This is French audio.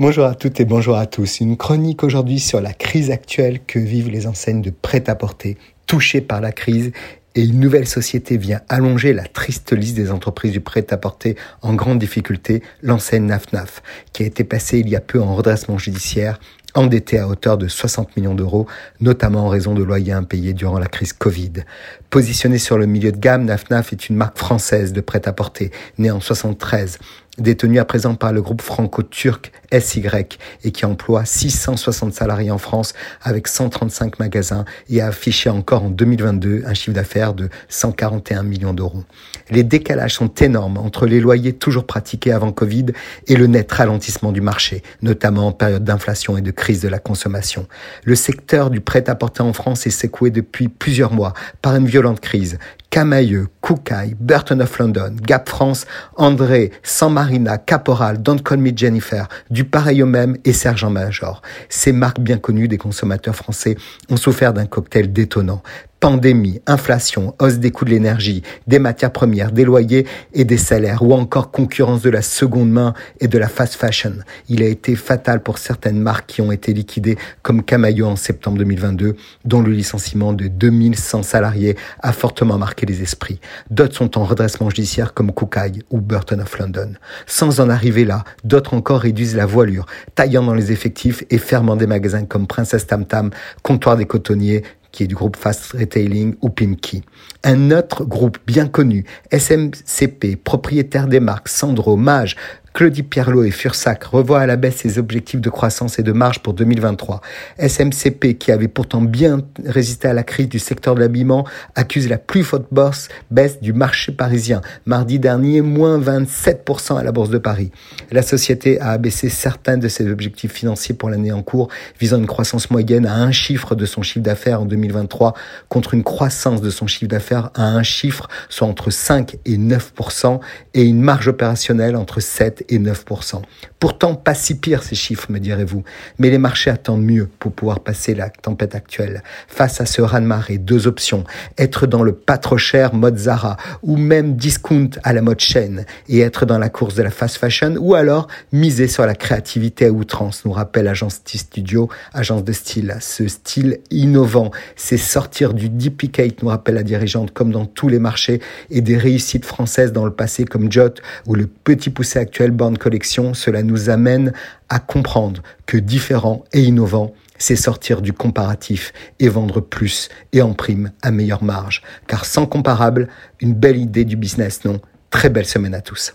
Bonjour à toutes et bonjour à tous. Une chronique aujourd'hui sur la crise actuelle que vivent les enseignes de prêt-à-porter touchées par la crise et une nouvelle société vient allonger la triste liste des entreprises du prêt-à-porter en grande difficulté, l'enseigne NafNaf, qui a été passée il y a peu en redressement judiciaire, endettée à hauteur de 60 millions d'euros, notamment en raison de loyers impayés durant la crise Covid. Positionnée sur le milieu de gamme, NafNaf est une marque française de prêt-à-porter, née en 73 détenu à présent par le groupe franco-turc SY et qui emploie 660 salariés en France avec 135 magasins et a affiché encore en 2022 un chiffre d'affaires de 141 millions d'euros. Les décalages sont énormes entre les loyers toujours pratiqués avant Covid et le net ralentissement du marché, notamment en période d'inflation et de crise de la consommation. Le secteur du prêt-à-porter en France est secoué depuis plusieurs mois par une violente crise Camailleux, Koukaï, Burton of London, Gap France, André, San Marina, Caporal, Don't Call Me Jennifer, du pareil au même et Sergent Major. Ces marques bien connues des consommateurs français ont souffert d'un cocktail détonnant. Pandémie, inflation, hausse des coûts de l'énergie, des matières premières, des loyers et des salaires, ou encore concurrence de la seconde main et de la fast fashion. Il a été fatal pour certaines marques qui ont été liquidées, comme Camailleux en septembre 2022, dont le licenciement de 2100 salariés a fortement marqué les esprits. D'autres sont en redressement judiciaire, comme Koukaï ou Burton of London. Sans en arriver là, d'autres encore réduisent la voilure, taillant dans les effectifs et fermant des magasins comme Princesse Tam Tam, Comptoir des Cotonniers, qui est du groupe Fast Retailing ou Pinky. Un autre groupe bien connu, SMCP, propriétaire des marques Sandro, Mage, Claudie Pierlot et Fursac revoient à la baisse ses objectifs de croissance et de marge pour 2023. SMCP, qui avait pourtant bien résisté à la crise du secteur de l'habillement, accuse la plus forte baisse du marché parisien. Mardi dernier, moins 27% à la Bourse de Paris. La société a abaissé certains de ses objectifs financiers pour l'année en cours, visant une croissance moyenne à un chiffre de son chiffre d'affaires en 2023 contre une croissance de son chiffre d'affaires à un chiffre, soit entre 5 et 9% et une marge opérationnelle entre 7 et 9%. Pourtant, pas si pire ces chiffres, me direz-vous. Mais les marchés attendent mieux pour pouvoir passer la tempête actuelle. Face à ce raz-de-marée, deux options. Être dans le pas trop cher mode Zara ou même discount à la mode chaîne et être dans la course de la fast fashion ou alors miser sur la créativité à outrance, nous rappelle Agence Studio, agence de style. Ce style innovant, c'est sortir du duplicate, nous rappelle la dirigeante, comme dans tous les marchés et des réussites françaises dans le passé comme Jot ou le petit poussé actuel Born Collection, cela nous amène à comprendre que différent et innovant, c'est sortir du comparatif et vendre plus et en prime à meilleure marge. Car sans comparable, une belle idée du business, non Très belle semaine à tous.